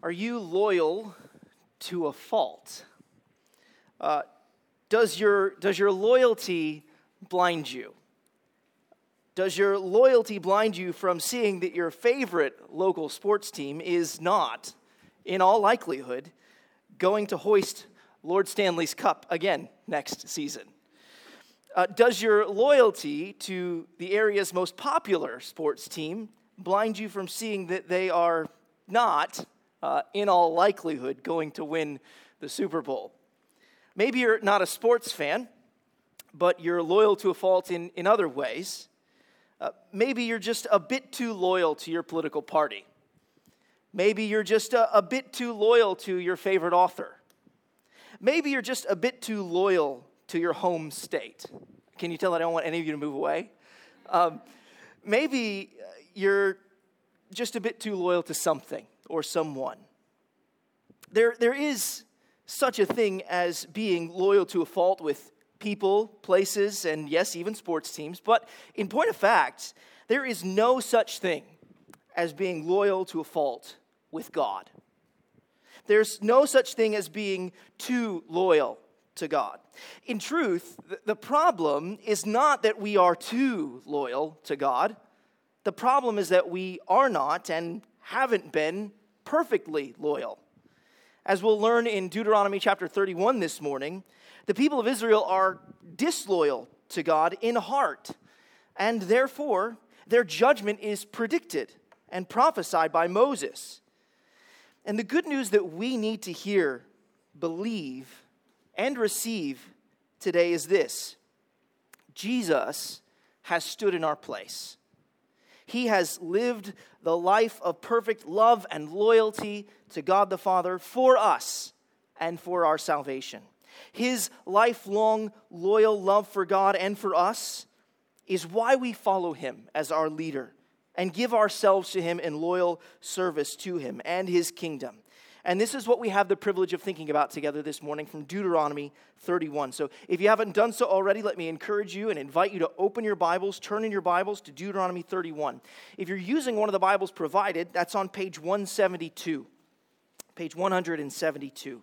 Are you loyal to a fault? Uh, does, your, does your loyalty blind you? Does your loyalty blind you from seeing that your favorite local sports team is not, in all likelihood, going to hoist Lord Stanley's Cup again next season? Uh, does your loyalty to the area's most popular sports team blind you from seeing that they are not, uh, in all likelihood, going to win the Super Bowl? Maybe you're not a sports fan, but you're loyal to a fault in, in other ways. Uh, maybe you're just a bit too loyal to your political party. Maybe you're just a, a bit too loyal to your favorite author. Maybe you're just a bit too loyal to your home state. Can you tell I don't want any of you to move away? Um, maybe you're just a bit too loyal to something or someone. There, there is such a thing as being loyal to a fault with people, places, and yes, even sports teams. But in point of fact, there is no such thing as being loyal to a fault with God. There's no such thing as being too loyal to God. In truth, the problem is not that we are too loyal to God. The problem is that we are not and haven't been perfectly loyal. As we'll learn in Deuteronomy chapter 31 this morning, the people of Israel are disloyal to God in heart, and therefore their judgment is predicted and prophesied by Moses. And the good news that we need to hear, believe, and receive today is this Jesus has stood in our place. He has lived the life of perfect love and loyalty to God the Father for us and for our salvation. His lifelong loyal love for God and for us is why we follow him as our leader and give ourselves to him in loyal service to him and his kingdom. And this is what we have the privilege of thinking about together this morning from Deuteronomy 31. So if you haven't done so already, let me encourage you and invite you to open your Bibles, turn in your Bibles to Deuteronomy 31. If you're using one of the Bibles provided, that's on page 172. Page 172.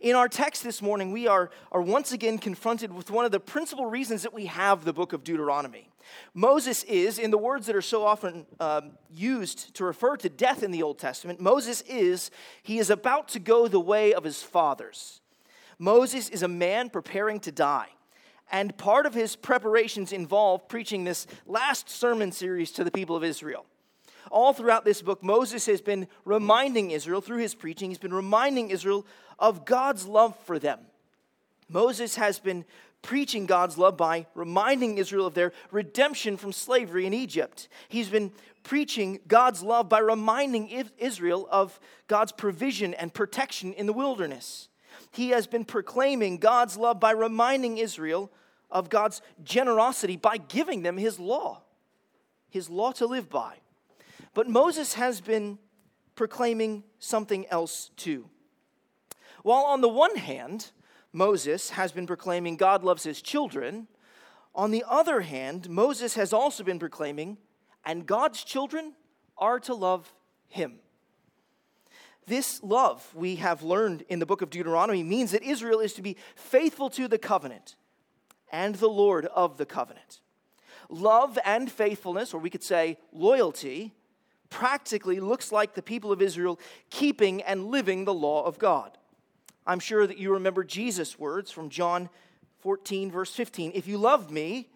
In our text this morning, we are, are once again confronted with one of the principal reasons that we have the book of Deuteronomy. Moses is, in the words that are so often um, used to refer to death in the Old Testament, Moses is, he is about to go the way of his fathers. Moses is a man preparing to die. And part of his preparations involve preaching this last sermon series to the people of Israel. All throughout this book, Moses has been reminding Israel, through his preaching, he's been reminding Israel of God's love for them. Moses has been preaching God's love by reminding Israel of their redemption from slavery in Egypt. He's been preaching God's love by reminding Israel of God's provision and protection in the wilderness. He has been proclaiming God's love by reminding Israel of God's generosity by giving them his law, his law to live by. But Moses has been proclaiming something else too. While on the one hand, Moses has been proclaiming God loves his children, on the other hand, Moses has also been proclaiming, and God's children are to love him. This love, we have learned in the book of Deuteronomy, means that Israel is to be faithful to the covenant and the Lord of the covenant. Love and faithfulness, or we could say loyalty, practically looks like the people of Israel keeping and living the law of God. I'm sure that you remember Jesus' words from John 14, verse 15. If you love me,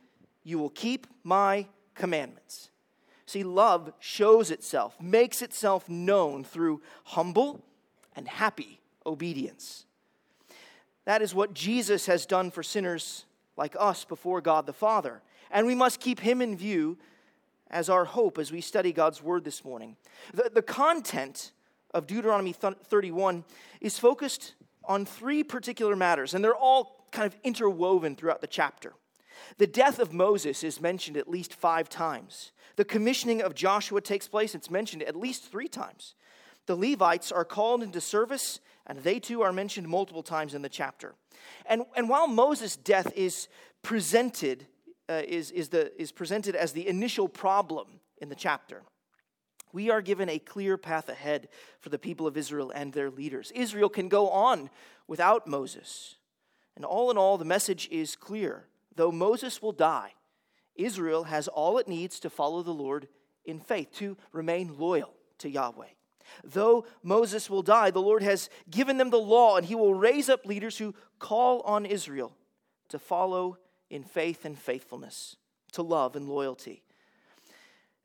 you will keep my commandments. See, love shows itself, makes itself known through humble and happy obedience. That is what Jesus has done for sinners like us before God the Father. And we must keep him in view as our hope as we study God's word this morning. The, the content of Deuteronomy 31 is focused on three particular matters, and they're all kind of interwoven throughout the chapter. The death of Moses is mentioned at least five times. The commissioning of Joshua takes place, it's mentioned at least three times. The Levites are called into service, and they too are mentioned multiple times in the chapter. And, and while Moses' death is presented, uh, is, is, the, is presented as the initial problem in the chapter, We are given a clear path ahead for the people of Israel and their leaders. Israel can go on without Moses. And all in all, the message is clear. Though Moses will die, Israel has all it needs to follow the Lord in faith, to remain loyal to Yahweh. Though Moses will die, the Lord has given them the law, and he will raise up leaders who call on Israel to follow in faith and faithfulness, to love and loyalty.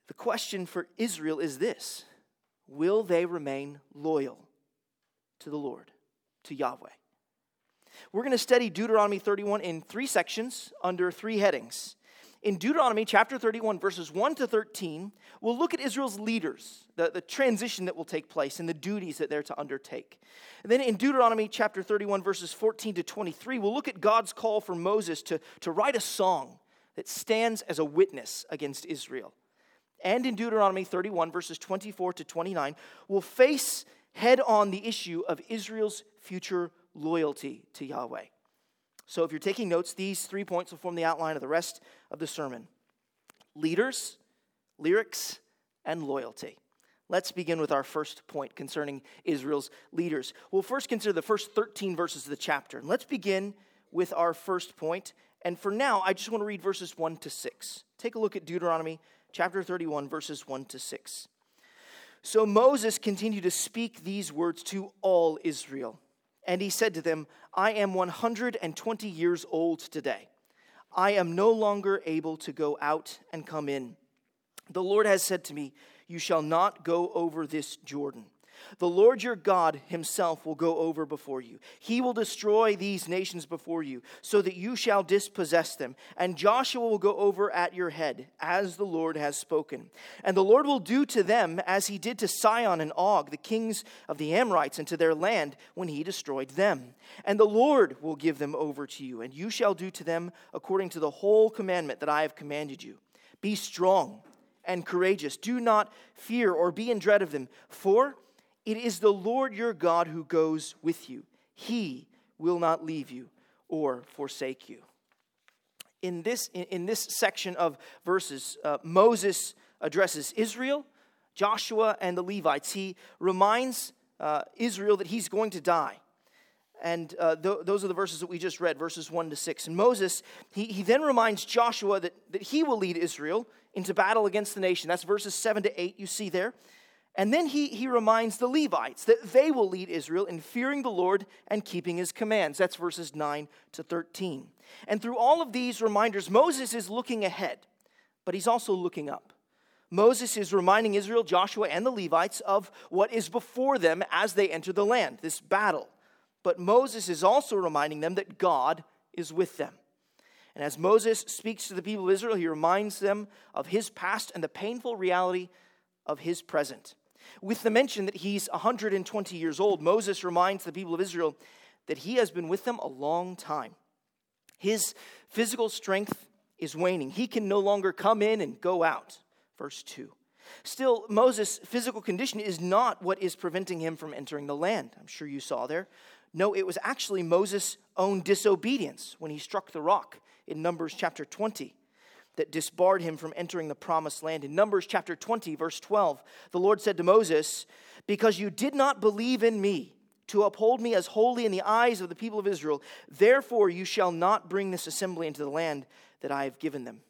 The question for Israel is this Will they remain loyal to the Lord, to Yahweh? We're going to study Deuteronomy 31 in three sections under three headings. In Deuteronomy chapter 31, verses 1 to 13, we'll look at Israel's leaders, the, the transition that will take place, and the duties that they're to undertake. And then in Deuteronomy chapter 31, verses 14 to 23, we'll look at God's call for Moses to, to write a song that stands as a witness against Israel and in Deuteronomy 31, verses 24 to 29, we'll face head on the issue of Israel's future loyalty to Yahweh. So if you're taking notes, these three points will form the outline of the rest of the sermon leaders, lyrics, and loyalty. Let's begin with our first point concerning Israel's leaders. We'll first consider the first 13 verses of the chapter. And let's begin with our first point. And for now, I just want to read verses 1 to 6. Take a look at Deuteronomy chapter 31, verses 1 to 6. So Moses continued to speak these words to all Israel. And he said to them, I am 120 years old today. I am no longer able to go out and come in. The Lord has said to me, You shall not go over this Jordan. The Lord your God himself will go over before you. He will destroy these nations before you, so that you shall dispossess them. And Joshua will go over at your head, as the Lord has spoken. And the Lord will do to them as he did to Sihon and Og, the kings of the Amorites, and to their land when he destroyed them. And the Lord will give them over to you, and you shall do to them according to the whole commandment that I have commanded you. Be strong and courageous. Do not fear or be in dread of them, for it is the Lord your God who goes with you. He will not leave you or forsake you. In this, in, this section of verses, uh, Moses addresses Israel, Joshua, and the Levites. He reminds uh, Israel that he's going to die. And uh, th- those are the verses that we just read, verses 1 to 6. And Moses, he, he then reminds Joshua that, that he will lead Israel into battle against the nation. That's verses 7 to 8, you see there. And then he, he reminds the Levites that they will lead Israel in fearing the Lord and keeping his commands. That's verses 9 to 13. And through all of these reminders, Moses is looking ahead, but he's also looking up. Moses is reminding Israel, Joshua, and the Levites of what is before them as they enter the land, this battle. But Moses is also reminding them that God is with them. And as Moses speaks to the people of Israel, he reminds them of his past and the painful reality of his present. With the mention that he's 120 years old, Moses reminds the people of Israel that he has been with them a long time. His physical strength is waning. He can no longer come in and go out. Verse 2. Still, Moses' physical condition is not what is preventing him from entering the land. I'm sure you saw there. No, it was actually Moses' own disobedience when he struck the rock in Numbers chapter 20 that disbarred him from entering the promised land. In Numbers chapter 20, verse 12, the Lord said to Moses, Because you did not believe in me to uphold me as holy in the eyes of the people of Israel, therefore you shall not bring this assembly into the land that I have given them.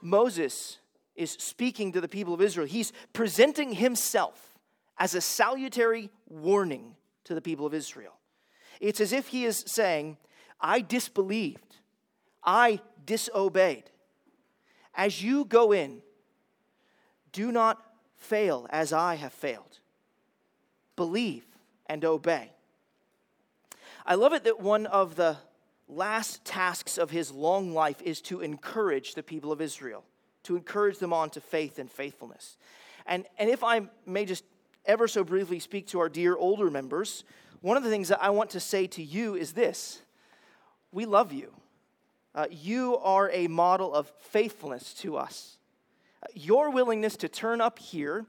Moses is speaking to the people of Israel. He's presenting himself as a salutary warning to the people of Israel. It's as if he is saying, I disbelieved, I disobeyed. As you go in, do not fail as I have failed. Believe and obey. I love it that one of the last tasks of his long life is to encourage the people of Israel, to encourage them on to faith and faithfulness. And, and if I may just ever so briefly speak to our dear older members, one of the things that I want to say to you is this we love you. Uh, you are a model of faithfulness to us. Your willingness to turn up here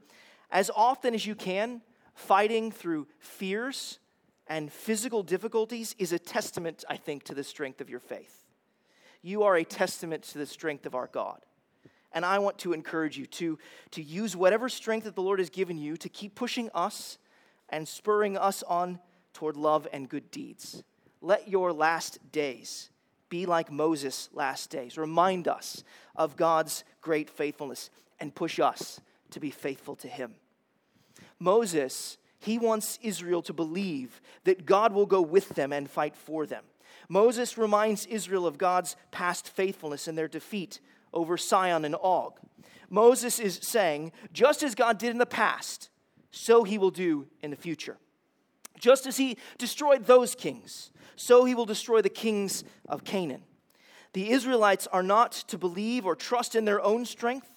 as often as you can, fighting through fears and physical difficulties, is a testament, I think, to the strength of your faith. You are a testament to the strength of our God. And I want to encourage you to, to use whatever strength that the Lord has given you to keep pushing us and spurring us on toward love and good deeds. Let your last days be like Moses' last days. Remind us of God's great faithfulness and push us to be faithful to Him. Moses, he wants Israel to believe that God will go with them and fight for them. Moses reminds Israel of God's past faithfulness in their defeat over Sihon and Og. Moses is saying, just as God did in the past, so he will do in the future. Just as he destroyed those kings, so he will destroy the kings of Canaan. The Israelites are not to believe or trust in their own strength.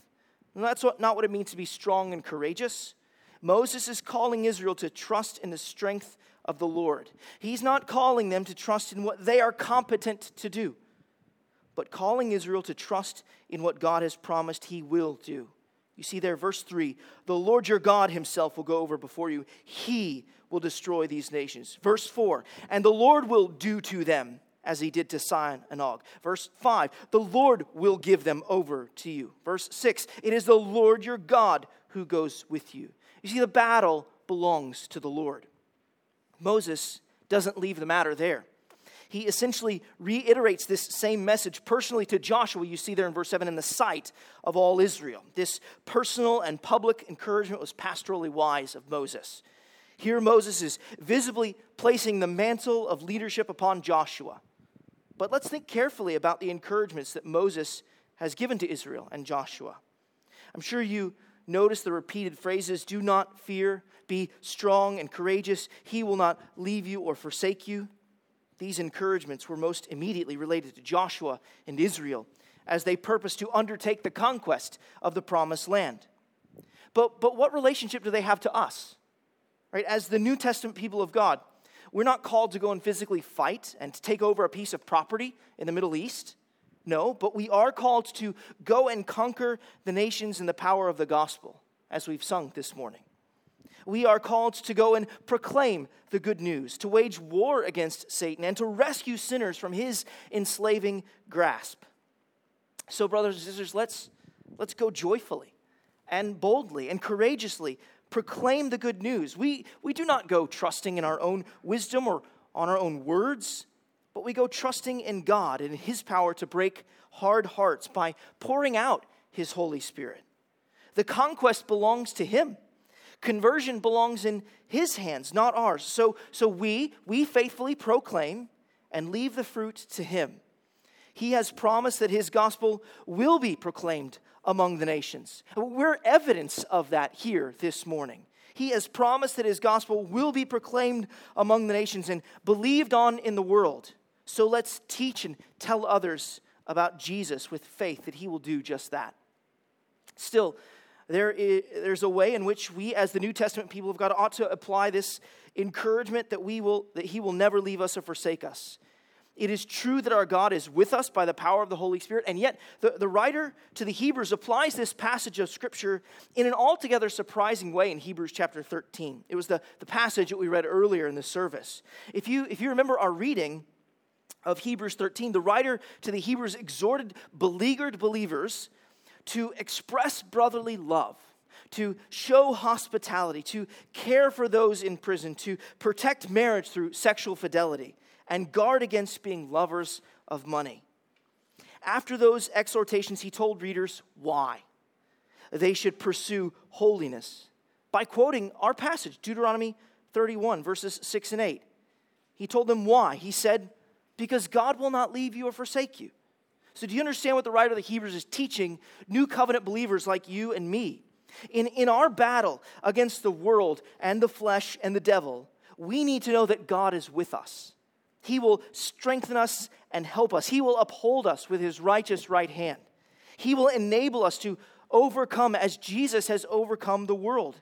And that's what, not what it means to be strong and courageous. Moses is calling Israel to trust in the strength of the Lord. He's not calling them to trust in what they are competent to do but calling Israel to trust in what God has promised he will do. You see there, verse 3 the Lord your God himself will go over before you, he will destroy these nations. Verse 4 and the Lord will do to them as he did to Sihon and Og. Verse 5 the Lord will give them over to you. Verse 6 it is the Lord your God who goes with you. You see, the battle belongs to the Lord. Moses doesn't leave the matter there he essentially reiterates this same message personally to Joshua, you see there in verse 7, in the sight of all Israel. This personal and public encouragement was pastorally wise of Moses. Here, Moses is visibly placing the mantle of leadership upon Joshua. But let's think carefully about the encouragements that Moses has given to Israel and Joshua. I'm sure you notice the repeated phrases do not fear, be strong and courageous, he will not leave you or forsake you. These encouragements were most immediately related to Joshua and Israel as they purposed to undertake the conquest of the promised land. But, but what relationship do they have to us? Right? As the New Testament people of God, we're not called to go and physically fight and to take over a piece of property in the Middle East. No, but we are called to go and conquer the nations in the power of the gospel, as we've sung this morning we are called to go and proclaim the good news, to wage war against Satan, and to rescue sinners from his enslaving grasp. So, brothers and sisters, let's, let's go joyfully and boldly and courageously proclaim the good news. We, we do not go trusting in our own wisdom or on our own words, but we go trusting in God and His power to break hard hearts by pouring out His Holy Spirit. The conquest belongs to Him. Conversion belongs in his hands, not ours. So, so we, we faithfully proclaim and leave the fruit to him. He has promised that his gospel will be proclaimed among the nations. We're evidence of that here this morning. He has promised that his gospel will be proclaimed among the nations and believed on in the world. So let's teach and tell others about Jesus with faith that he will do just that. Still, there is, there's a way in which we, as the New Testament people of God, ought to apply this encouragement that, we will, that He will never leave us or forsake us. It is true that our God is with us by the power of the Holy Spirit, and yet the, the writer to the Hebrews applies this passage of Scripture in an altogether surprising way in Hebrews chapter 13. It was the, the passage that we read earlier in the service. If you, if you remember our reading of Hebrews 13, the writer to the Hebrews exhorted beleaguered believers to express brotherly love, to show hospitality, to care for those in prison, to protect marriage through sexual fidelity, and guard against being lovers of money. After those exhortations, he told readers why they should pursue holiness by quoting our passage, Deuteronomy 31, verses 6 and 8. He told them why. He said, Because God will not leave you or forsake you. So, do you understand what the writer of the Hebrews is teaching new covenant believers like you and me? In, in our battle against the world and the flesh and the devil, we need to know that God is with us. He will strengthen us and help us, He will uphold us with His righteous right hand. He will enable us to overcome as Jesus has overcome the world.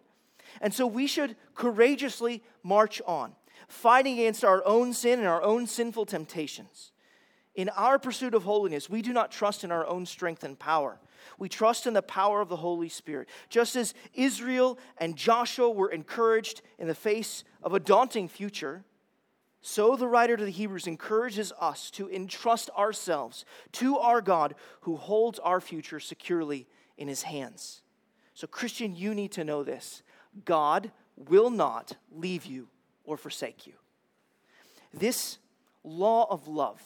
And so we should courageously march on, fighting against our own sin and our own sinful temptations. In our pursuit of holiness, we do not trust in our own strength and power. We trust in the power of the Holy Spirit. Just as Israel and Joshua were encouraged in the face of a daunting future, so the writer to the Hebrews encourages us to entrust ourselves to our God who holds our future securely in his hands. So, Christian, you need to know this God will not leave you or forsake you. This law of love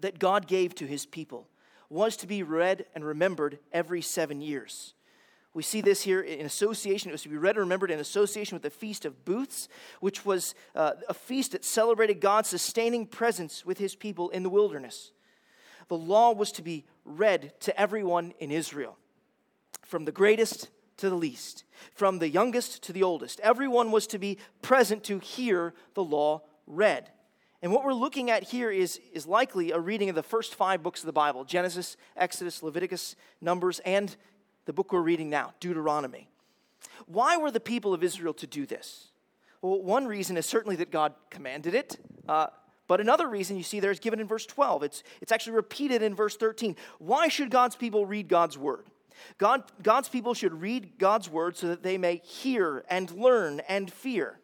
that God gave to his people was to be read and remembered every seven years. We see this here in association. It was to be read and remembered in association with the Feast of Booths, which was uh, a feast that celebrated God's sustaining presence with his people in the wilderness. The law was to be read to everyone in Israel, from the greatest to the least, from the youngest to the oldest. Everyone was to be present to hear the law read. And what we're looking at here is, is likely a reading of the first five books of the Bible Genesis, Exodus, Leviticus, Numbers, and the book we're reading now, Deuteronomy. Why were the people of Israel to do this? Well, one reason is certainly that God commanded it. Uh, but another reason you see there is given in verse 12. It's, it's actually repeated in verse 13. Why should God's people read God's word? God, God's people should read God's word so that they may hear and learn and fear.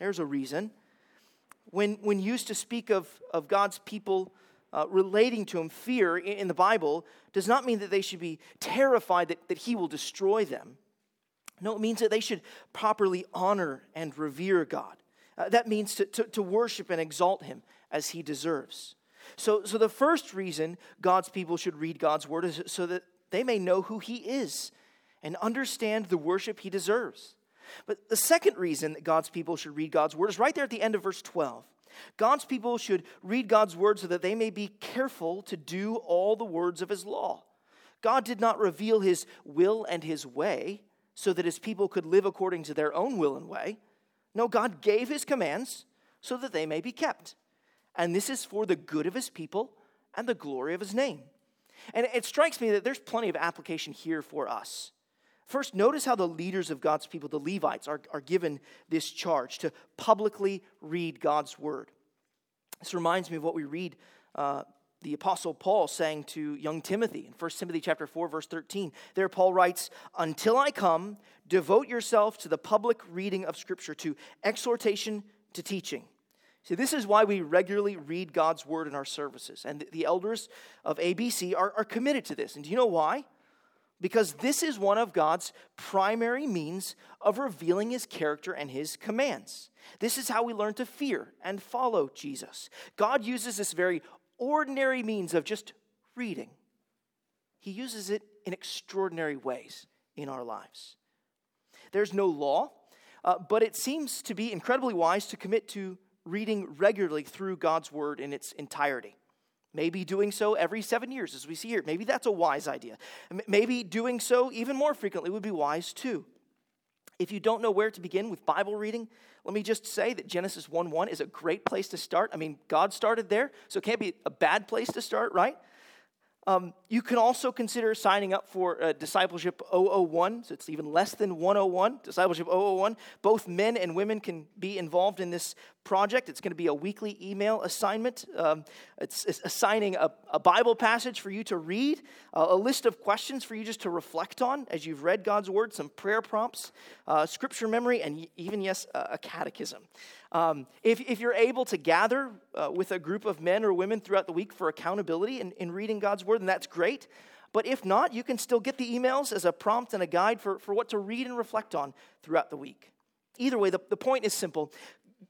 There's a reason when, when used to speak of, of God's people uh, relating to him, fear in, in, the Bible does not mean that they should be terrified that, that he will destroy them. No, it means that they should properly honor and revere God. Uh, that means to, to, to worship and exalt him as he deserves. So, so the first reason God's people should read God's word is so that they may know who he is and understand the worship he deserves. But the second reason that God's people should read God's word is right there at the end of verse 12. God's people should read God's word so that they may be careful to do all the words of his law. God did not reveal his will and his way so that his people could live according to their own will and way. No, God gave his commands so that they may be kept. And this is for the good of his people and the glory of his name. And it strikes me that there's plenty of application here for us. First, notice how the leaders of God's people, the Levites, are, are given this charge to publicly read God's word. This reminds me of what we read uh, the apostle paul saying to young timothy in 1 timothy chapter 4 verse 13 there paul writes until i come devote yourself to the public reading of scripture to exhortation to teaching. See this is why we regularly read god's word in our services. And the elders of abc are, are committed to this. And do you know why because this is one of God's primary means of revealing his character and his commands. This is how we learn to fear and follow Jesus. God uses this very ordinary means of just reading, he uses it in extraordinary ways in our lives. There's no law, uh, but it seems to be incredibly wise to commit to reading regularly through God's word in its entirety. Maybe doing so every seven years, as we see here. Maybe that's a wise idea. Maybe doing so even more frequently would be wise too. If you don't know where to begin with Bible reading, let me just say that Genesis 1 1 is a great place to start. I mean, God started there, so it can't be a bad place to start, right? Um, you can also consider signing up for uh, Discipleship 001, so it's even less than 101. Discipleship 001. Both men and women can be involved in this project. It's going to be a weekly email assignment. Um, it's, it's, assigning a, a, Bible passage for you to read, uh, a list of questions for you just to reflect on as you've read God's Word, some prayer prompts, uh, scripture memory, and even, yes, a catechism. Um, if, if you're able to gather uh, with a group of men or women throughout the week for accountability in, in reading God's Word, then that's great. But if not, you can still get the emails as a prompt and a guide for, for what to read and reflect on throughout the week. Either way, the, the point is simple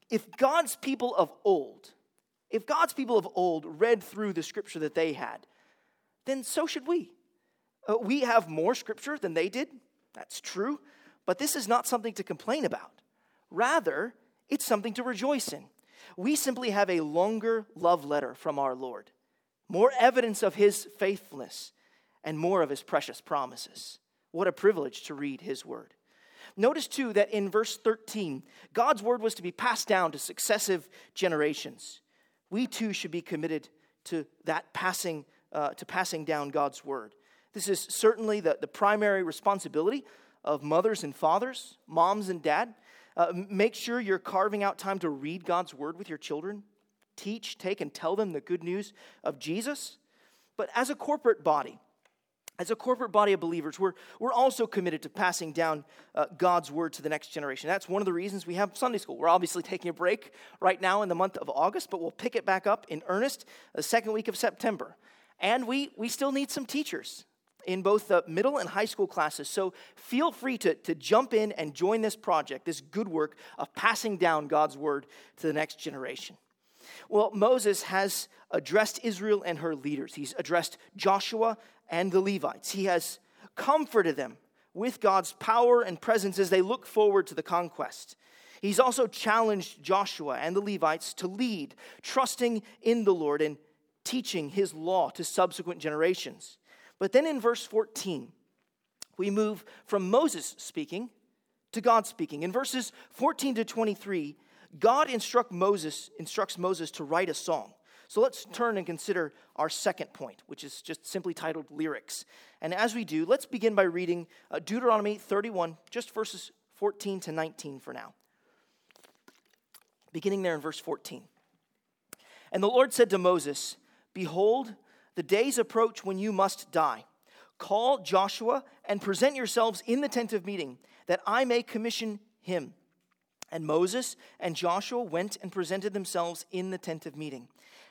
if God's people of old, if God's people of old read through the scripture that they had, then so should we. Uh, we have more scripture than they did. That's true. But this is not something to complain about. Rather, it's something to rejoice in. We simply have a longer love letter from our Lord, more evidence of his faithfulness, and more of his precious promises. What a privilege to read his word. Notice too that in verse 13, God's word was to be passed down to successive generations. We too should be committed to that passing, uh, to passing down God's word. This is certainly the, the primary responsibility of mothers and fathers, moms and dad. Uh, make sure you're carving out time to read God's word with your children. Teach, take, and tell them the good news of Jesus. But as a corporate body, as a corporate body of believers, we're, we're also committed to passing down uh, God's word to the next generation. That's one of the reasons we have Sunday school. We're obviously taking a break right now in the month of August, but we'll pick it back up in earnest the second week of September. And we, we still need some teachers. In both the middle and high school classes. So feel free to, to jump in and join this project, this good work of passing down God's word to the next generation. Well, Moses has addressed Israel and her leaders. He's addressed Joshua and the Levites. He has comforted them with God's power and presence as they look forward to the conquest. He's also challenged Joshua and the Levites to lead, trusting in the Lord and teaching his law to subsequent generations. But then in verse 14, we move from Moses speaking to God speaking. In verses 14 to 23, God instruct Moses, instructs Moses to write a song. So let's turn and consider our second point, which is just simply titled Lyrics. And as we do, let's begin by reading uh, Deuteronomy 31, just verses 14 to 19 for now. Beginning there in verse 14. And the Lord said to Moses, Behold, the days approach when you must die. Call Joshua and present yourselves in the tent of meeting, that I may commission him. And Moses and Joshua went and presented themselves in the tent of meeting.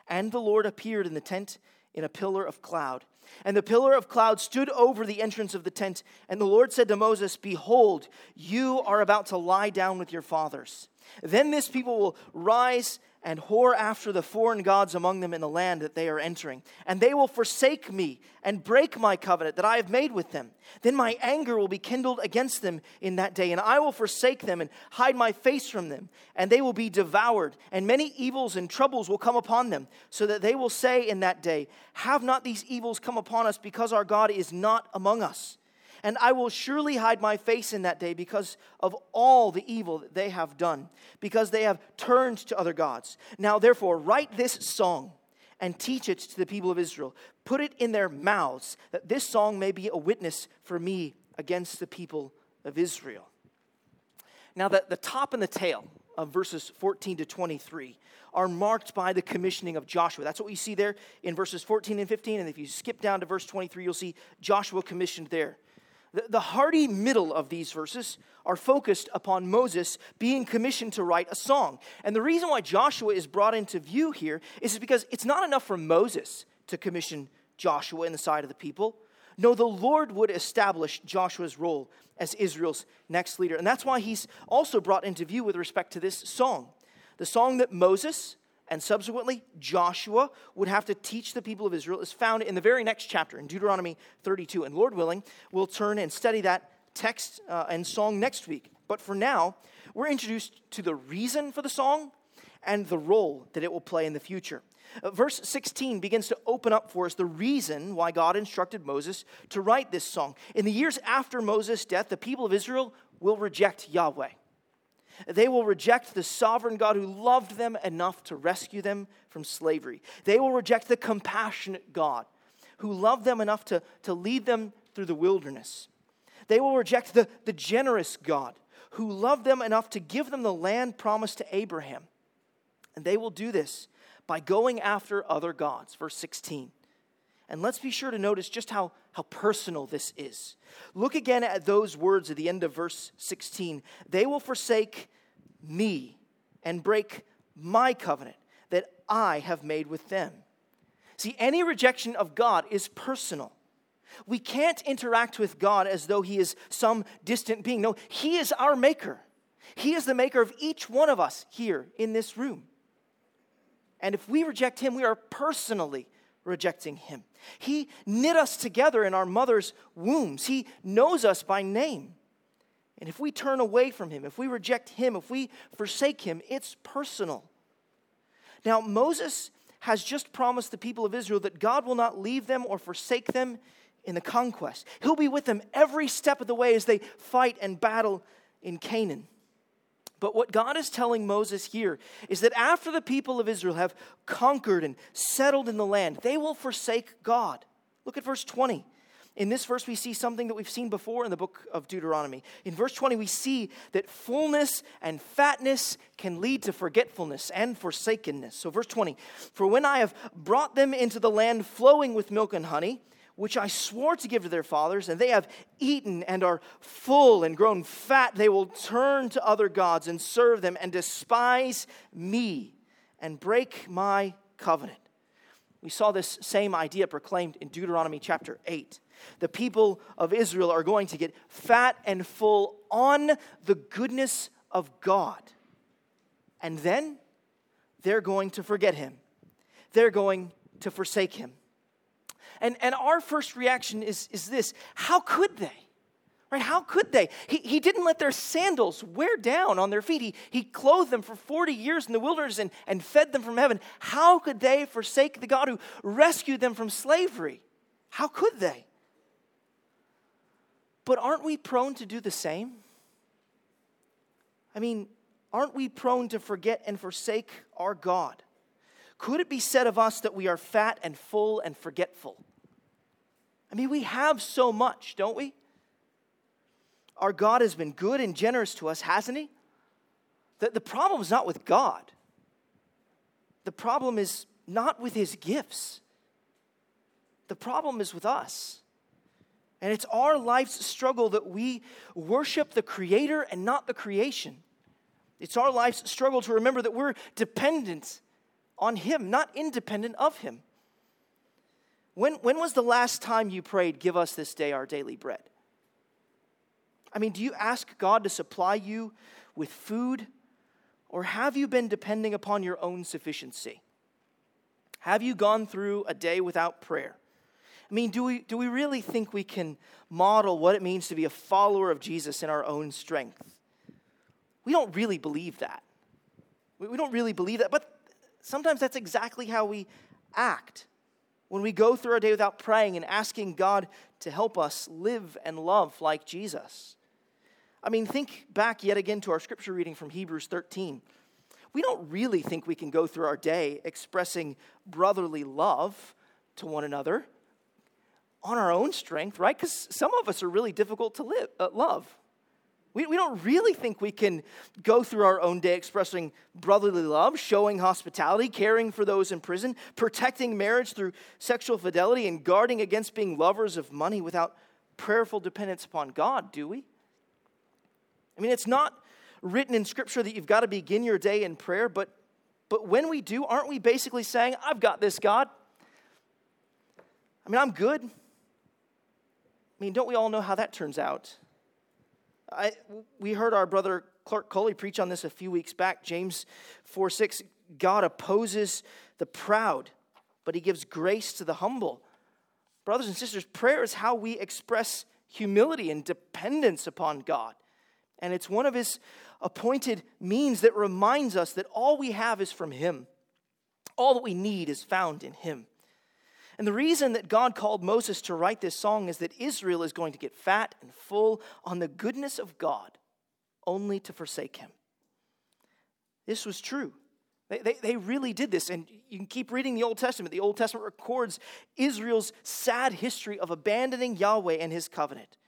And the Lord appeared in the tent in a pillar of cloud. And the pillar of cloud stood over the entrance of the tent. And the Lord said to Moses, Behold, you are about to lie down with your fathers. Then this people will rise and whore after the foreign gods among them in the land that they are entering. And they will forsake me and break my covenant that I have made with them. Then my anger will be kindled against them in that day, and I will forsake them and hide my face from them, and they will be devoured, and many evils and troubles will come upon them, so that they will say in that day, Have not these evils come upon us because our God is not among us? And I will surely hide my face in that day because of all the evil that they have done, because they have turned to other gods. Now, therefore, write this song and teach it to the people of Israel. Put it in their mouths, that this song may be a witness for me against the people of Israel. Now, the, the top and the tail of verses 14 to 23 are marked by the commissioning of Joshua. That's what we see there in verses 14 and 15. And if you skip down to verse 23, you'll see Joshua commissioned there. The, hearty middle of these verses are focused upon Moses being commissioned to write a song. And the reason why Joshua is brought into view here is because it's not enough for Moses to commission Joshua in the side of the people. No, the Lord would establish Joshua's role as Israel's next leader. And that's why he's also brought into view with respect to this song. The song that Moses and subsequently Joshua would have to teach the people of Israel is found in the very next chapter, in Deuteronomy 32. And Lord willing, we'll turn and study that text uh, and song next week. But for now, we're introduced to the reason for the song and the role that it will play in the future. Uh, verse 16 begins to open up for us the reason why God instructed Moses to write this song. In the years after Moses' death, the people of Israel will reject Yahweh. They will reject the sovereign God who loved them enough to rescue them from slavery. They will reject the compassionate God who loved them enough to, to lead them through the wilderness. They will reject the, the generous God who loved them enough to give them the land promised to Abraham. And they will do this by going after other gods. Verse 16. And let's be sure to notice just how, how personal this is. Look again at those words at the end of verse 16. They will forsake me and break my covenant that I have made with them. See, any rejection of God is personal. We can't interact with God as though He is some distant being. No, He is our maker. He is the maker of each one of us here in this room. And if we reject Him, we are personally rejecting him. He knit us together in our mother's wombs. He knows us by name. And if we turn away from him, if we reject him, if we forsake him, it's personal. Now, Moses has just promised the people of Israel that God will not leave them or forsake them in the conquest. He'll be with them every step of the way as they fight and battle in Canaan. But what God is telling Moses here is that after the people of Israel have conquered and settled in the land, they will forsake God. Look at verse 20. In this verse, we see something that we've seen before in the book of Deuteronomy. In verse 20, we see that fullness and fatness can lead to forgetfulness and forsakenness. So, verse 20, for when I have brought them into the land flowing with milk and honey, which I swore to give to their fathers, and they have eaten and are full and grown fat, they will turn to other gods and serve them and despise me and break my covenant. We saw this same idea proclaimed in Deuteronomy chapter 8. The people of Israel are going to get fat and full on the goodness of God. And then they're going to forget him. They're going to forsake him. And, and our first reaction is, is this how could they? Right? How could they? He, he didn't let their sandals wear down on their feet. He, he clothed them for 40 years in the wilderness and, and fed them from heaven. How could they forsake the God who rescued them from slavery? How could they? But aren't we prone to do the same? I mean, aren't we prone to forget and forsake our God? Could it be said of us that we are fat and full and forgetful? I mean, we have so much, don't we? Our God has been good and generous to us, hasn't He? The, the problem is not with God, the problem is not with His gifts. The problem is with us. And it's our life's struggle that we worship the Creator and not the creation. It's our life's struggle to remember that we're dependent on Him, not independent of Him. When, when was the last time you prayed, Give us this day our daily bread? I mean, do you ask God to supply you with food, or have you been depending upon your own sufficiency? Have you gone through a day without prayer? I mean, do we, do we really think we can model what it means to be a follower of Jesus in our own strength? We don't really believe that. We, we don't really believe that, but sometimes that's exactly how we act when we go through our day without praying and asking God to help us live and love like Jesus. I mean, think back yet again to our scripture reading from Hebrews 13. We don't really think we can go through our day expressing brotherly love to one another on our own strength, right? Because some of us are really difficult to live, uh, love. We, we don't really think we can go through our own day expressing brotherly love, showing hospitality, caring for those in prison, protecting marriage through sexual fidelity, and guarding against being lovers of money without prayerful dependence upon God, do we? I mean, it's not written in Scripture that you've got to begin your day in prayer, but, but when we do, aren't we basically saying, I've got this, God? I mean, I'm good. I mean, don't we all know how that turns out? I, we heard our brother Clark Coley preach on this a few weeks back. James 4 6, God opposes the proud, but he gives grace to the humble. Brothers and sisters, prayer is how we express humility and dependence upon God. And it's one of his appointed means that reminds us that all we have is from him. All that we need is found in him. And the reason that God called Moses to write this song is that Israel is going to get fat and full on the goodness of God, only to forsake him. This was true. They, they, they, really did this. And you can keep reading the Old Testament. The Old Testament records Israel's sad history of abandoning Yahweh and his covenant.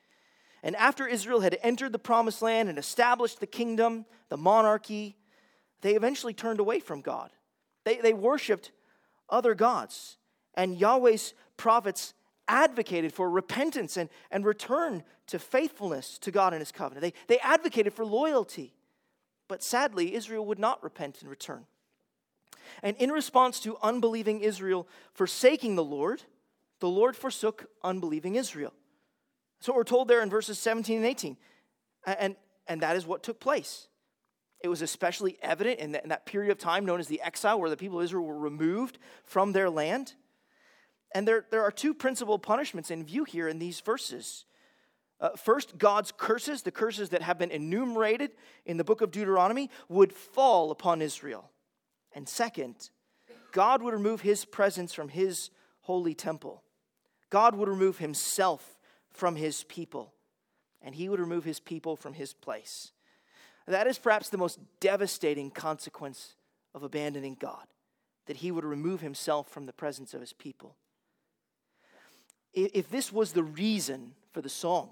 And after Israel had entered the promised land and established the kingdom, the monarchy, they eventually turned away from God. They, they worshiped other gods and Yahweh's prophets advocated for repentance and, and return to faithfulness to God and his covenant. They, they advocated for loyalty. But sadly, Israel would not repent and return. And in response to unbelieving Israel forsaking the Lord, the Lord forsook unbelieving Israel. That's what we're told there in verses 17 and 18. And, and that is what took place. It was especially evident in that, in that period of time known as the exile, where the people of Israel were removed from their land. And there, there are two principal punishments in view here in these verses. Uh, first, God's curses, the curses that have been enumerated in the book of Deuteronomy, would fall upon Israel. And second, God would remove his presence from his holy temple. God would remove himself from his people, and he would remove his people from his place. That is perhaps the most devastating consequence of abandoning God, that he would remove himself from the presence of his people if this was the reason for the song,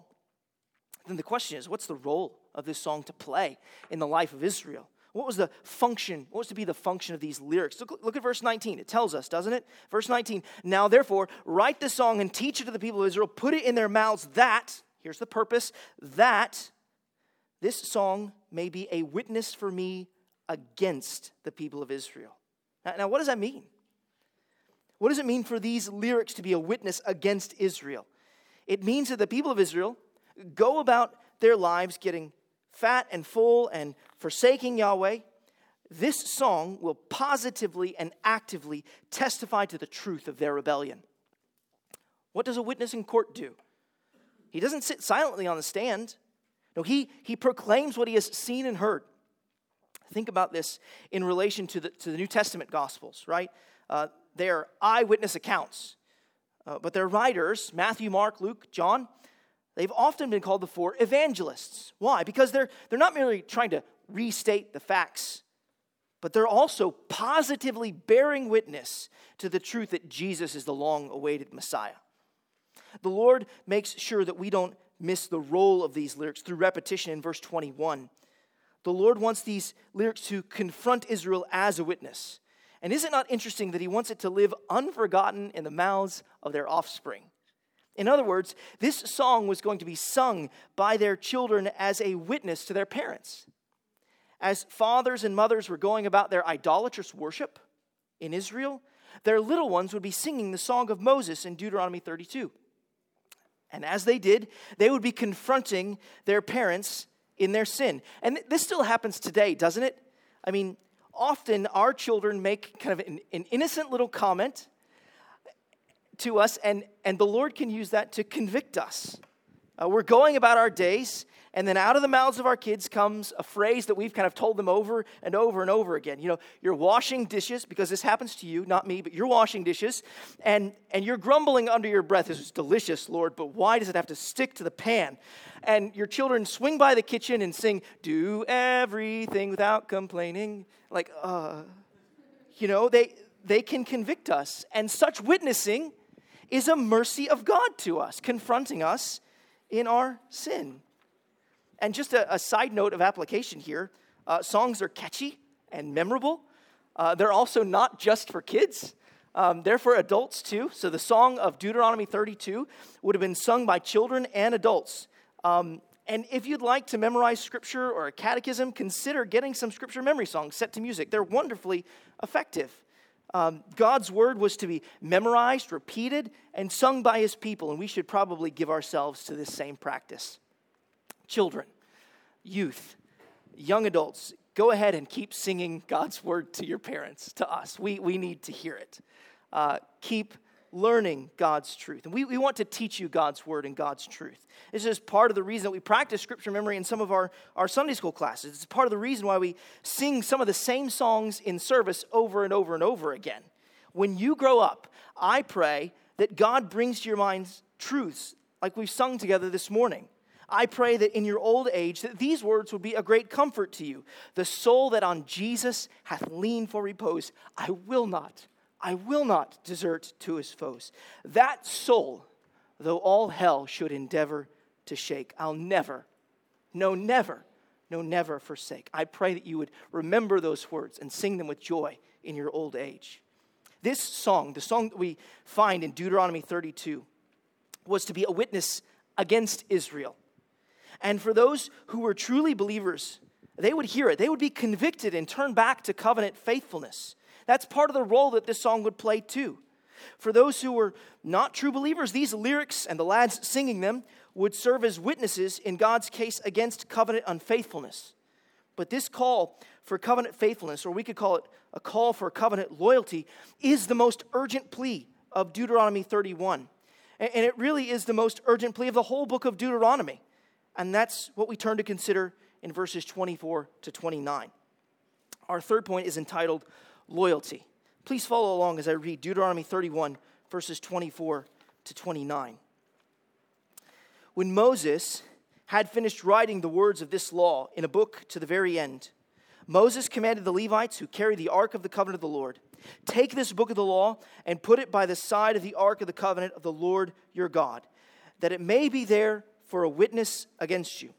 then the question is what's the role of this song to play in the life of Israel? What was the function? What was to be the function of these lyrics? Look, look at verse 19. It tells us, doesn't it? Verse 19. Now, therefore, write this song and teach it to the people of Israel. Put it in their mouths that, here's the purpose, that this song may be a witness for me against the people of Israel. Now, now what does that mean? What does it mean for these lyrics to be a witness against Israel? It means that the people of Israel go about their lives getting fat and full and forsaking Yahweh. This song will positively and actively testify to the truth of their rebellion. What does a witness in court do? He doesn't sit silently on the stand. No, he, he proclaims what he has seen and heard. Think about this in relation to the, to the New Testament Gospels, right? Uh, they are eyewitness accounts. Uh, but their writers, Matthew, Mark, Luke, John, they've often been called the four evangelists. Why? Because they're, they're not merely trying to restate the facts, but they're also positively bearing witness to the truth that Jesus is the long awaited Messiah. The Lord makes sure that we don't miss the role of these lyrics through repetition in verse 21. The Lord wants these lyrics to confront Israel as a witness. And is it not interesting that he wants it to live unforgotten in the mouths of their offspring? In other words, this song was going to be sung by their children as a witness to their parents. As fathers and mothers were going about their idolatrous worship in Israel, their little ones would be singing the song of Moses in Deuteronomy 32. And as they did, they would be confronting their parents in their sin. And this still happens today, doesn't it? I mean, often our children make kind of an, an innocent little comment to us, and, and the Lord can use that to convict us. Uh, we're going about our days, and then out of the mouths of our kids comes a phrase that we've kind of told them over and over and over again. You know, you're washing dishes, because this happens to you, not me, but you're washing dishes, and, and you're grumbling under your breath, This is delicious, Lord, but why does it have to stick to the pan? And your children swing by the kitchen and sing, Do everything without complaining. Like, uh, you know, they, they can convict us. And such witnessing is a mercy of God to us, confronting us in our sin. And just a, a side note of application here uh, songs are catchy and memorable. Uh, they're also not just for kids. Um, they're for adults too. So the song of Deuteronomy 32 would have been sung by children and adults. Um, and if you'd like to memorize scripture or a catechism, consider getting some scripture memory songs set to music. They're wonderfully effective. Um, God's word was to be memorized, repeated, and sung by his people, and we should probably give ourselves to this same practice. Children, youth, young adults, go ahead and keep singing God's word to your parents, to us. We, we need to hear it. Uh, keep learning God's truth. And we, we want to teach you God's word and God's truth. This is part of the reason that we practice scripture memory in some of our, our Sunday school classes. It's part of the reason why we sing some of the same songs in service over and over and over again. When you grow up, I pray that God brings to your minds truths like we've sung together this morning. I pray that in your old age that these words would be a great comfort to you. The soul that on Jesus hath leaned for repose, I will not I will not desert to his foes. That soul, though all hell should endeavor to shake, I'll never, no, never, no, never forsake. I pray that you would remember those words and sing them with joy in your old age. This song, the song that we find in Deuteronomy 32, was to be a witness against Israel. And for those who were truly believers, they would hear it. They would be convicted and turn back to covenant faithfulness. That's part of the role that this song would play too. For those who were not true believers, these lyrics and the lads singing them would serve as witnesses in God's case against covenant unfaithfulness. But this call for covenant faithfulness, or we could call it a call for covenant loyalty, is the most urgent plea of Deuteronomy 31. And it really is the most urgent plea of the whole book of Deuteronomy. And that's what we turn to consider in verses 24 to 29. Our third point is entitled loyalty. Please follow along as I read Deuteronomy 31, verses 24 to 29. When Moses had finished writing the words of this law in a book to the very end, Moses commanded the Levites who carried the ark of the covenant of the Lord Take this book of the law and put it by the side of the ark of the covenant of the Lord your God, that it may be there for a witness against you.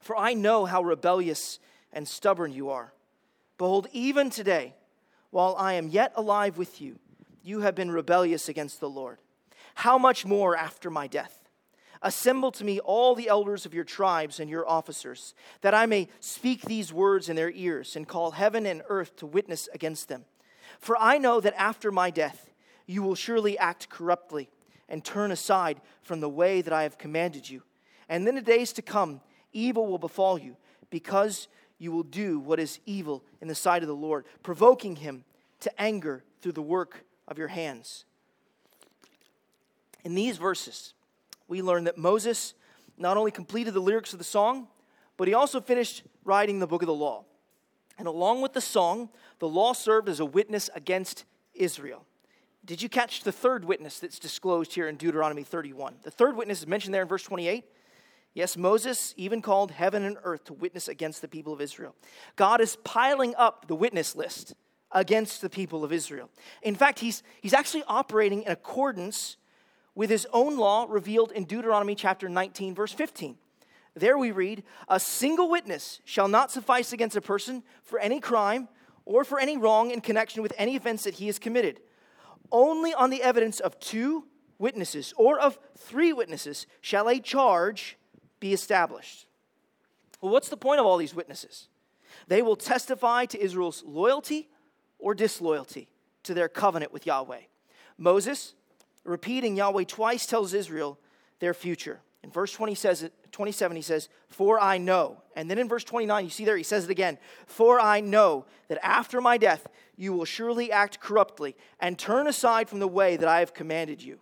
For I know how rebellious and stubborn you are. Behold, even today, while I am yet alive with you, you have been rebellious against the Lord. How much more after my death? Assemble to me all the elders of your tribes and your officers, that I may speak these words in their ears and call heaven and earth to witness against them. For I know that after my death, you will surely act corruptly, and turn aside from the way that I have commanded you. And in the days to come, evil will befall you, because you will do what is evil in the sight of the Lord, provoking him to anger through the work of your hands. In these verses, we learn that Moses not only completed the lyrics of the song, but he also finished writing the book of the law. And along with the song, the law served as a witness against Israel. Did you catch the third witness that's disclosed here in Deuteronomy 31? The third witness is mentioned there in verse 28. Yes, Moses even called heaven and earth to witness against the people of Israel. God is piling up the witness list against the people of Israel. In fact, he's, he's actually operating in accordance with his own law revealed in Deuteronomy chapter 19, verse 15. There we read, A single witness shall not suffice against a person for any crime or for any wrong in connection with any offense that he has committed. Only on the evidence of two witnesses or of three witnesses shall a charge be established. Well, what's the point of all these witnesses? They will testify to Israel's loyalty or disloyalty to their covenant with Yahweh. Moses, repeating Yahweh twice, tells Israel their future. In verse 20 says, 27, he says, For I know. And then in verse 29, you see there, he says it again, For I know that after my death you will surely act corruptly and turn aside from the way that I have commanded you.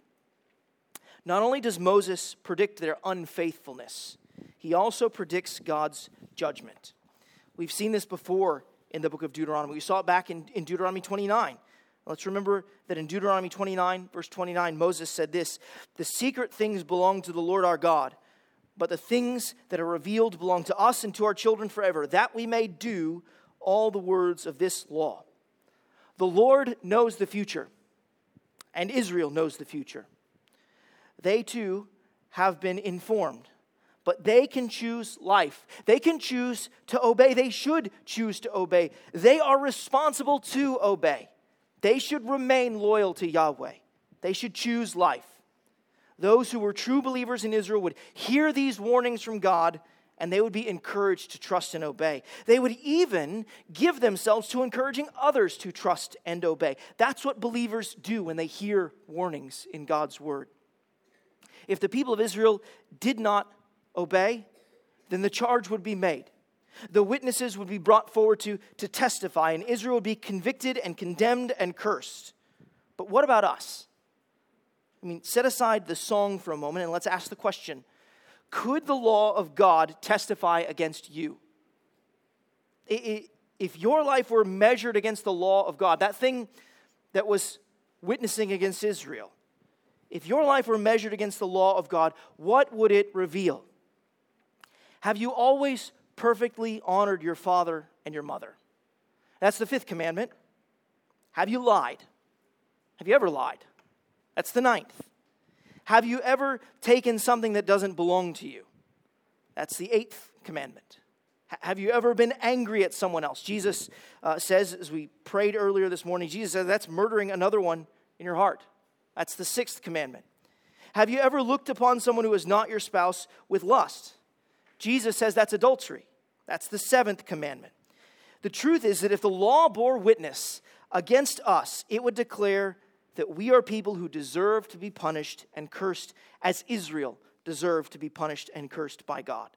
Not only does Moses predict their unfaithfulness, he also predicts God's judgment. We've seen this before in the book of Deuteronomy. We saw it back in, in Deuteronomy 29. Let's remember that in Deuteronomy 29, verse 29, Moses said this The secret things belong to the Lord our God, but the things that are revealed belong to us and to our children forever, that we may do all the words of this law. The Lord knows the future, and Israel knows the future. They too have been informed, but they can choose life. They can choose to obey. They should choose to obey. They are responsible to obey. They should remain loyal to Yahweh. They should choose life. Those who were true believers in Israel would hear these warnings from God and they would be encouraged to trust and obey. They would even give themselves to encouraging others to trust and obey. That's what believers do when they hear warnings in God's word. If the people of Israel did not obey, then the charge would be made the witnesses would be brought forward to, to testify, and Israel would be convicted and condemned and cursed. But what about us? I mean, set aside the song for a moment and let's ask the question Could the law of God testify against you? If your life were measured against the law of God, that thing that was witnessing against Israel, if your life were measured against the law of God, what would it reveal? Have you always perfectly honored your father and your mother. That's the fifth commandment. Have you lied? Have you ever lied? That's the ninth. Have you ever taken something that doesn't belong to you? That's the eighth commandment. Have you ever been angry at someone else? Jesus uh, says, as we prayed earlier this morning, Jesus says that's murdering another one in your heart. That's the sixth commandment. Have you ever looked upon someone who is not your spouse with lust? Jesus says that's adultery. That's the seventh commandment. The truth is that if the law bore witness against us, it would declare that we are people who deserve to be punished and cursed as Israel deserved to be punished and cursed by God.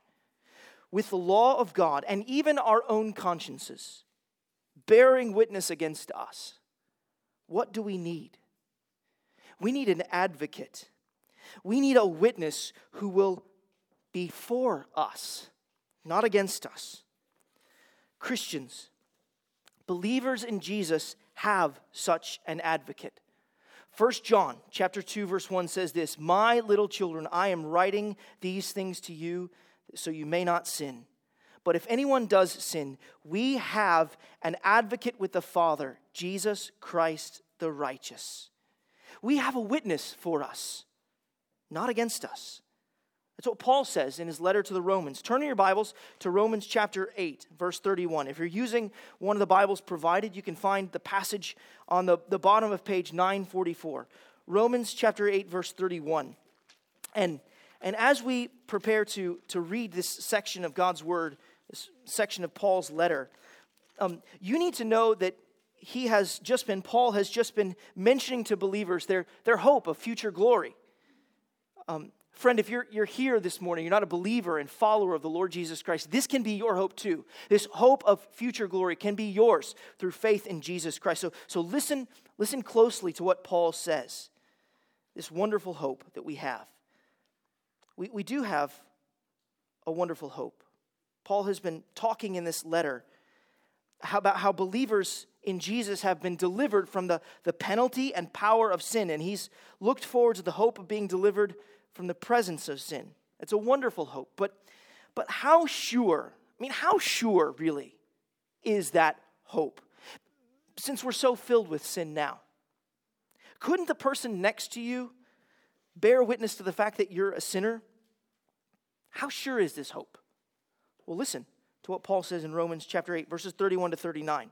With the law of God and even our own consciences bearing witness against us, what do we need? We need an advocate. We need a witness who will be for us, not against us. Christians, believers in Jesus have such an advocate. 1 John chapter 2 verse 1 says this, "My little children, I am writing these things to you so you may not sin. But if anyone does sin, we have an advocate with the Father, Jesus Christ the righteous." We have a witness for us, not against us. That's what Paul says in his letter to the Romans. Turn in your Bibles to Romans chapter 8, verse 31. If you're using one of the Bibles provided, you can find the passage on the, the bottom of page 944. Romans chapter 8, verse 31. And, and as we prepare to, to read this section of God's Word, this section of Paul's letter, um, you need to know that he has just been, Paul has just been mentioning to believers their, their hope of future glory. Um, friend, if you're, you're here this morning, you're not a believer and follower of the Lord Jesus Christ, this can be your hope too. This hope of future glory can be yours through faith in Jesus Christ. So, so listen, listen closely to what Paul says. This wonderful hope that we have. We, we do have a wonderful hope. Paul has been talking in this letter about how believers in Jesus have been delivered from the, the penalty and power of sin, and he's looked forward to the hope of being delivered from the presence of sin. It's a wonderful hope, but, but how sure, I mean, how sure really is that hope? Since we're so filled with sin now. Couldn't the person next to you bear witness to the fact that you're a sinner? How sure is this hope? Well, listen to what Paul says in Romans chapter 8, verses 31 to 39.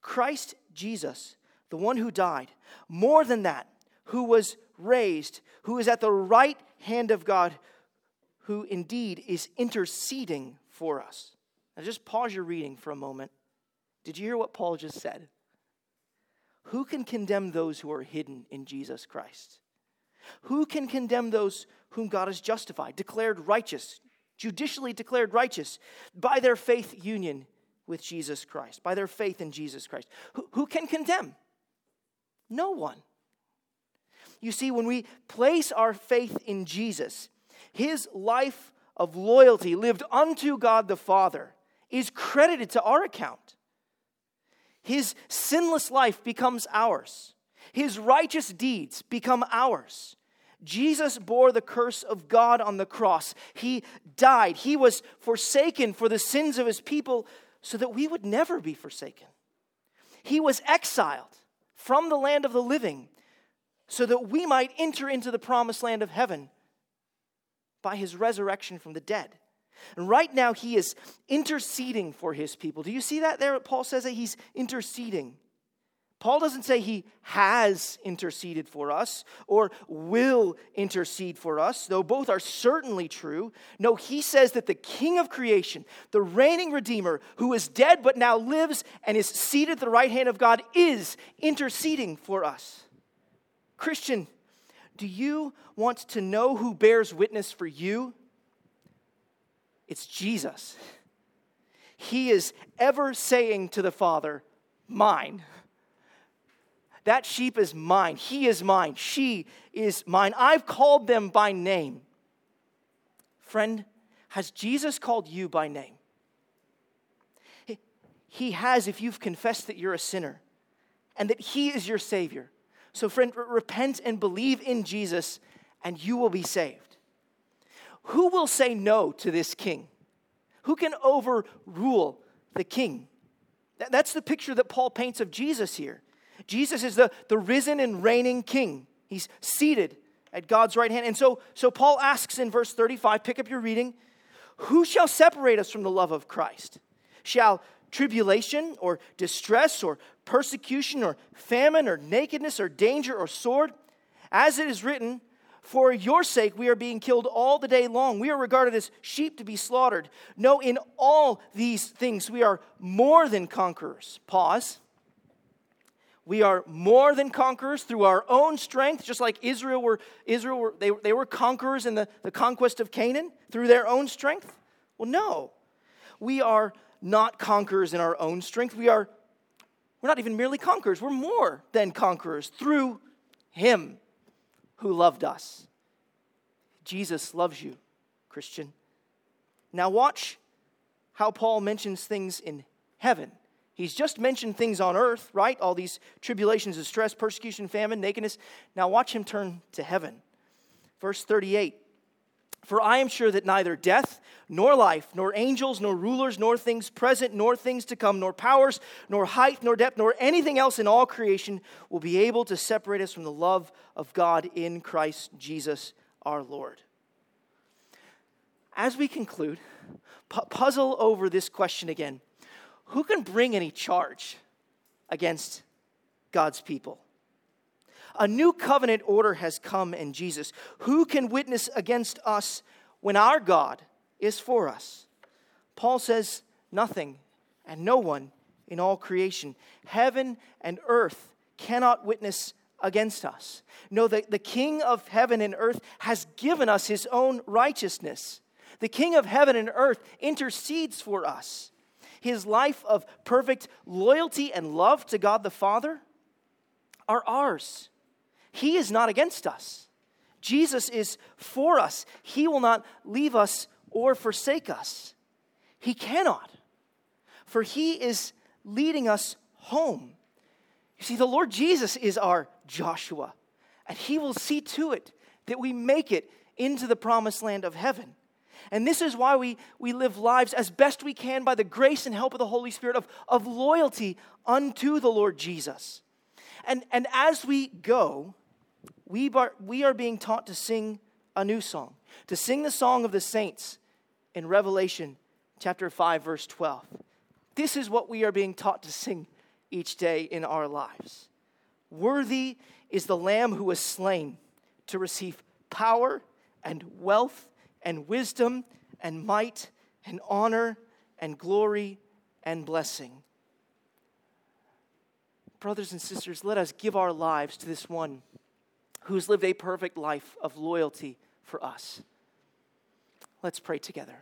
Christ Jesus, the one who died. More than that, who was raised, who is at the right hand of God, who indeed is interceding for us. Now just pause your reading for a moment. Did you hear what Paul just said? Who can condemn those who are hidden in Jesus Christ? Who can condemn those whom God has justified, declared righteous, judicially declared righteous by their faith union with Jesus Christ, by their faith in Jesus Christ. Who, who can condemn? No one. You see, when we place our faith in Jesus, his life of loyalty lived unto God the Father is credited to our account. His sinless life becomes ours. His righteous deeds become ours. Jesus bore the curse of God on the cross. He died. He was forsaken for the sins of his people so that we would never be forsaken. He was exiled from the land of the living so that we might enter into the promised land of heaven by his resurrection from the dead. And right now, he is interceding for his people. Do you see that there? Paul says that he's interceding. Paul doesn't say he has interceded for us or will intercede for us, though both are certainly true. No, he says that the King of creation, the reigning Redeemer, who is dead but now lives and is seated at the right hand of God, is interceding for us. Christian, do you want to know who bears witness for you? It's Jesus. He is ever saying to the Father, Mine. That sheep is mine. He is mine. She is mine. I've called them by name. Friend, has Jesus called you by name? He has if you've confessed that you're a sinner and that He is your Savior. So, friend, repent and believe in Jesus, and you will be saved. Who will say no to this king? Who can overrule the king? That's the picture that Paul paints of Jesus here. Jesus is the, the risen and reigning king. He's seated at God's right hand. And so, so Paul asks in verse 35, pick up your reading, who shall separate us from the love of Christ? Shall tribulation or distress or persecution or famine or nakedness or danger or sword? As it is written, for your sake we are being killed all the day long. We are regarded as sheep to be slaughtered. No, in all these things we are more than conquerors. Pause. We are more than conquerors through our own strength, just like Israel were, Israel were, they, they were conquerors in the, the conquest of Canaan through their own strength. Well, no. We are not conquerors in our own strength. We are, we're not even merely conquerors. We're more than conquerors through Him who loved us. Jesus loves you, Christian. Now, watch how Paul mentions things in heaven. He's just mentioned things on earth, right? All these tribulations distress, persecution, famine, nakedness. Now watch him turn to heaven. Verse 38 For I am sure that neither death, nor life, nor angels, nor rulers, nor things present, nor things to come, nor powers, nor height, nor depth, nor anything else in all creation will be able to separate us from the love of God in Christ Jesus our Lord. As we conclude, pu- puzzle over this question again Who can bring any charge against God's people? A new covenant order has come in Jesus. Who can witness against us when our God is for us. Paul says, Nothing and no one in all creation, heaven and earth, cannot witness against us. No, the, the King of heaven and earth has given us his own righteousness. The King of heaven and earth intercedes for us. His life of perfect loyalty and love to God the Father are ours. He is not against us. Jesus is for us. He will not leave us or forsake us. He cannot, for He is leading us home. You see, the Lord Jesus is our Joshua, and He will see to it that we make it into the promised land of heaven. And this is why we, we live lives as best we can by the grace and help of the Holy Spirit of, of loyalty unto the Lord Jesus. And, and as we go, we are, we are being taught to sing a new song, to sing the song of the saints in Revelation chapter 5, verse 12. This is what we are being taught to sing each day in our lives. Worthy is the Lamb who was slain to receive power and wealth and wisdom and might and honor and glory and blessing. Brothers and sisters, let us give our lives to this one who has lived a perfect life of loyalty for us. Let's pray together.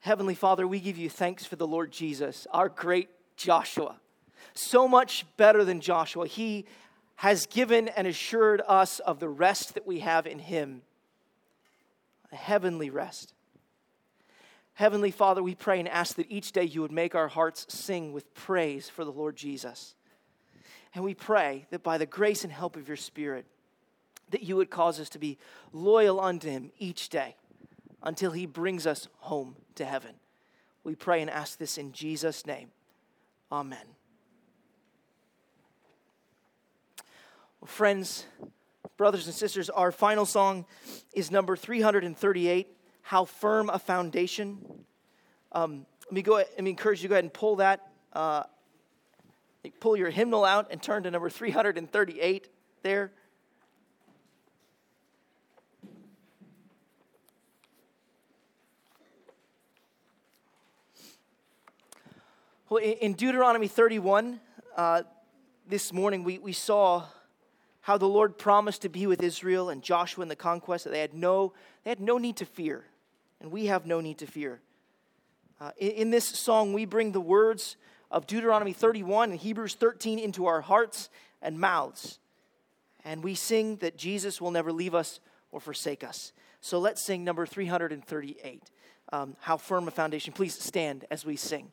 Heavenly Father, we give you thanks for the Lord Jesus, our great Joshua. So much better than Joshua. He has given and assured us of the rest that we have in Him a heavenly rest. Heavenly Father, we pray and ask that each day you would make our hearts sing with praise for the Lord Jesus. And we pray that by the grace and help of your Spirit, that you would cause us to be loyal unto him each day until he brings us home to heaven. We pray and ask this in Jesus' name. Amen. Well, friends, brothers and sisters, our final song is number 338 How Firm a Foundation. Um, let, me go, let me encourage you to go ahead and pull that uh, pull your hymnal out and turn to number 338 there. Well, in Deuteronomy 31, uh, this morning we, we saw how the Lord promised to be with Israel and Joshua in the conquest, that they had no, they had no need to fear, and we have no need to fear. Uh, in, in this song, we bring the words of Deuteronomy 31 and Hebrews 13 into our hearts and mouths. And we sing that Jesus will never leave us or forsake us. So let's sing number 338, um, How Firm a Foundation. Please stand as we sing.